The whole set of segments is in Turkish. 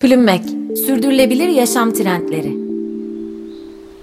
Plümmek, sürdürülebilir yaşam trendleri.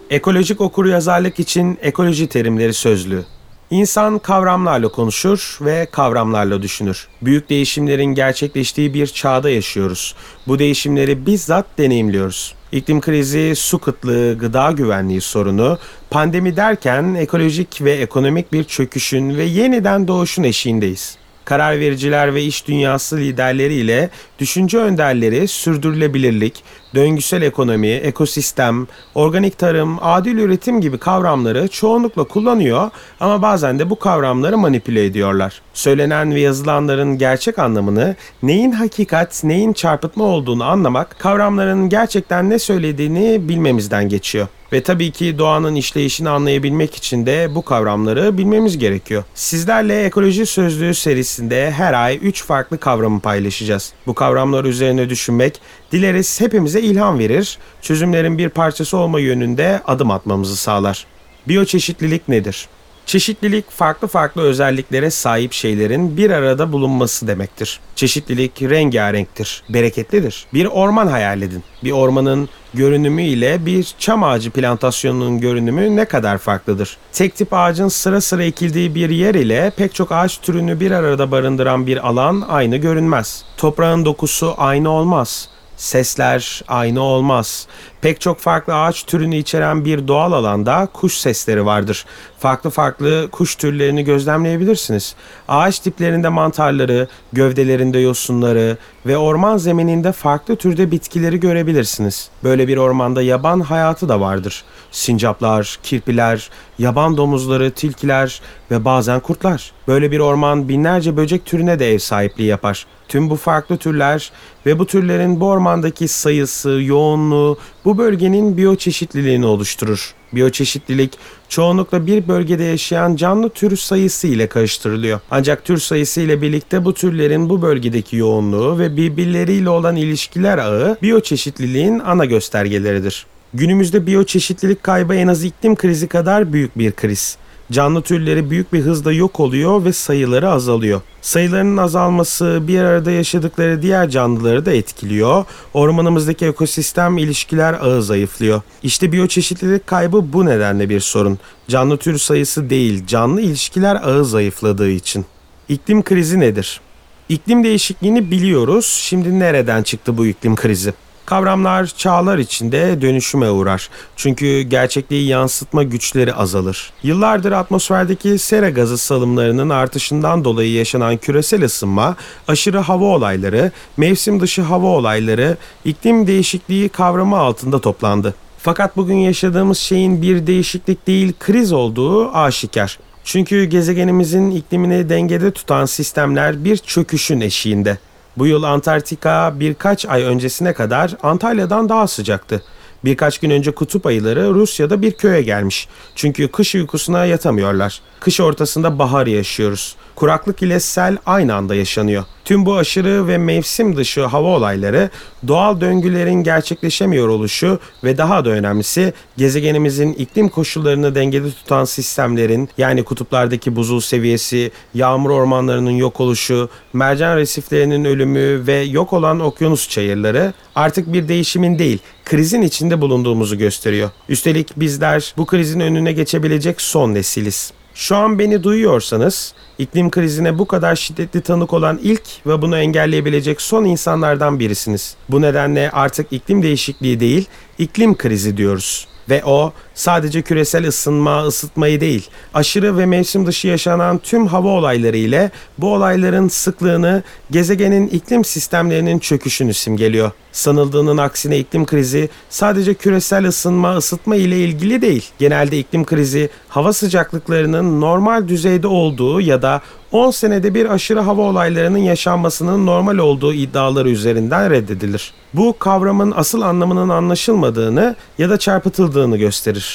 Ekolojik okuryazarlık için ekoloji terimleri sözlüğü. İnsan kavramlarla konuşur ve kavramlarla düşünür. Büyük değişimlerin gerçekleştiği bir çağda yaşıyoruz. Bu değişimleri bizzat deneyimliyoruz. İklim krizi, su kıtlığı, gıda güvenliği sorunu, pandemi derken ekolojik ve ekonomik bir çöküşün ve yeniden doğuşun eşiğindeyiz karar vericiler ve iş dünyası liderleriyle düşünce önderleri sürdürülebilirlik, döngüsel ekonomi, ekosistem, organik tarım, adil üretim gibi kavramları çoğunlukla kullanıyor ama bazen de bu kavramları manipüle ediyorlar. Söylenen ve yazılanların gerçek anlamını, neyin hakikat, neyin çarpıtma olduğunu anlamak, kavramların gerçekten ne söylediğini bilmemizden geçiyor. Ve tabii ki doğanın işleyişini anlayabilmek için de bu kavramları bilmemiz gerekiyor. Sizlerle Ekoloji Sözlüğü serisinde her ay 3 farklı kavramı paylaşacağız. Bu kavramlar üzerine düşünmek dileriz hepimize ilham verir, çözümlerin bir parçası olma yönünde adım atmamızı sağlar. Biyoçeşitlilik nedir? Çeşitlilik farklı farklı özelliklere sahip şeylerin bir arada bulunması demektir. Çeşitlilik rengarenktir, bereketlidir. Bir orman hayal edin. Bir ormanın görünümü ile bir çam ağacı plantasyonunun görünümü ne kadar farklıdır? Tek tip ağacın sıra sıra ekildiği bir yer ile pek çok ağaç türünü bir arada barındıran bir alan aynı görünmez. Toprağın dokusu aynı olmaz sesler aynı olmaz. Pek çok farklı ağaç türünü içeren bir doğal alanda kuş sesleri vardır. Farklı farklı kuş türlerini gözlemleyebilirsiniz. Ağaç tiplerinde mantarları, gövdelerinde yosunları ve orman zemininde farklı türde bitkileri görebilirsiniz. Böyle bir ormanda yaban hayatı da vardır. Sincaplar, kirpiler, yaban domuzları, tilkiler ve bazen kurtlar. Böyle bir orman binlerce böcek türüne de ev sahipliği yapar. Tüm bu farklı türler ve bu türlerin bu ormandaki sayısı, yoğunluğu bu bölgenin biyoçeşitliliğini oluşturur. Biyoçeşitlilik çoğunlukla bir bölgede yaşayan canlı tür sayısı ile karıştırılıyor. Ancak tür sayısı ile birlikte bu türlerin bu bölgedeki yoğunluğu ve birbirleriyle olan ilişkiler ağı biyoçeşitliliğin ana göstergeleridir. Günümüzde biyoçeşitlilik kaybı en az iklim krizi kadar büyük bir kriz. Canlı türleri büyük bir hızla yok oluyor ve sayıları azalıyor. Sayılarının azalması bir arada yaşadıkları diğer canlıları da etkiliyor. Ormanımızdaki ekosistem ilişkiler ağı zayıflıyor. İşte biyoçeşitlilik kaybı bu nedenle bir sorun. Canlı tür sayısı değil, canlı ilişkiler ağı zayıfladığı için. İklim krizi nedir? İklim değişikliğini biliyoruz. Şimdi nereden çıktı bu iklim krizi? Kavramlar çağlar içinde dönüşüme uğrar. Çünkü gerçekliği yansıtma güçleri azalır. Yıllardır atmosferdeki sera gazı salımlarının artışından dolayı yaşanan küresel ısınma, aşırı hava olayları, mevsim dışı hava olayları, iklim değişikliği kavramı altında toplandı. Fakat bugün yaşadığımız şeyin bir değişiklik değil kriz olduğu aşikar. Çünkü gezegenimizin iklimini dengede tutan sistemler bir çöküşün eşiğinde. Bu yıl Antarktika birkaç ay öncesine kadar Antalya'dan daha sıcaktı. Birkaç gün önce kutup ayıları Rusya'da bir köye gelmiş. Çünkü kış uykusuna yatamıyorlar. Kış ortasında bahar yaşıyoruz. Kuraklık ile sel aynı anda yaşanıyor. Tüm bu aşırı ve mevsim dışı hava olayları doğal döngülerin gerçekleşemiyor oluşu ve daha da önemlisi gezegenimizin iklim koşullarını dengede tutan sistemlerin yani kutuplardaki buzul seviyesi, yağmur ormanlarının yok oluşu, mercan resiflerinin ölümü ve yok olan okyanus çayırları artık bir değişimin değil, krizin içinde bulunduğumuzu gösteriyor. Üstelik bizler bu krizin önüne geçebilecek son nesiliz. Şu an beni duyuyorsanız iklim krizine bu kadar şiddetli tanık olan ilk ve bunu engelleyebilecek son insanlardan birisiniz. Bu nedenle artık iklim değişikliği değil, iklim krizi diyoruz. Ve o sadece küresel ısınma, ısıtmayı değil, aşırı ve mevsim dışı yaşanan tüm hava olayları ile bu olayların sıklığını, gezegenin iklim sistemlerinin çöküşünü simgeliyor. Sanıldığının aksine iklim krizi sadece küresel ısınma, ısıtma ile ilgili değil. Genelde iklim krizi hava sıcaklıklarının normal düzeyde olduğu ya da 10 senede bir aşırı hava olaylarının yaşanmasının normal olduğu iddiaları üzerinden reddedilir. Bu kavramın asıl anlamının anlaşılmadığını ya da çarpıtıldığını gösterir.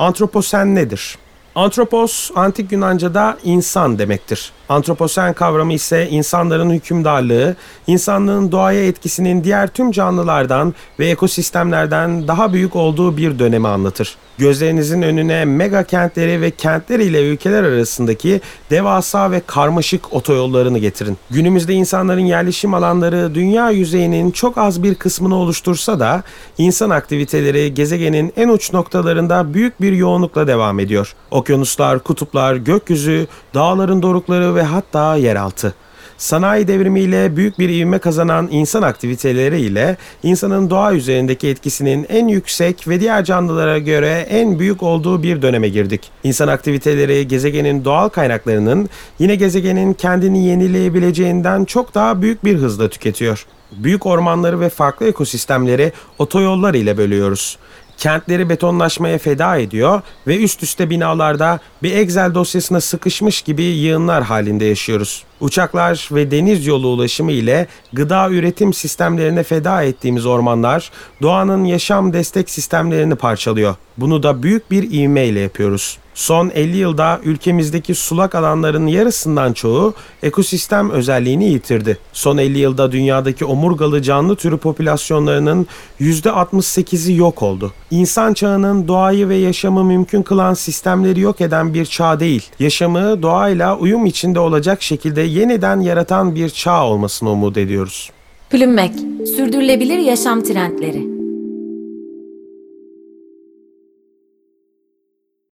Antroposen nedir? Antropos, antik Yunanca'da insan demektir. Antroposen kavramı ise insanların hükümdarlığı, insanlığın doğaya etkisinin diğer tüm canlılardan ve ekosistemlerden daha büyük olduğu bir dönemi anlatır. Gözlerinizin önüne mega kentleri ve kentler ile ülkeler arasındaki devasa ve karmaşık otoyollarını getirin. Günümüzde insanların yerleşim alanları dünya yüzeyinin çok az bir kısmını oluştursa da insan aktiviteleri gezegenin en uç noktalarında büyük bir yoğunlukla devam ediyor. Okyanuslar, kutuplar, gökyüzü, dağların dorukları ve hatta yeraltı. Sanayi devrimiyle büyük bir ivme kazanan insan aktiviteleri ile insanın doğa üzerindeki etkisinin en yüksek ve diğer canlılara göre en büyük olduğu bir döneme girdik. İnsan aktiviteleri gezegenin doğal kaynaklarının yine gezegenin kendini yenileyebileceğinden çok daha büyük bir hızla tüketiyor. Büyük ormanları ve farklı ekosistemleri otoyollar ile bölüyoruz kentleri betonlaşmaya feda ediyor ve üst üste binalarda bir Excel dosyasına sıkışmış gibi yığınlar halinde yaşıyoruz. Uçaklar ve deniz yolu ulaşımı ile gıda üretim sistemlerine feda ettiğimiz ormanlar doğanın yaşam destek sistemlerini parçalıyor. Bunu da büyük bir ivmeyle yapıyoruz. Son 50 yılda ülkemizdeki sulak alanların yarısından çoğu ekosistem özelliğini yitirdi. Son 50 yılda dünyadaki omurgalı canlı türü popülasyonlarının %68'i yok oldu. İnsan çağının doğayı ve yaşamı mümkün kılan sistemleri yok eden bir çağ değil. Yaşamı doğayla uyum içinde olacak şekilde yeniden yaratan bir çağ olmasını umut ediyoruz. Plümmek, sürdürülebilir yaşam trendleri.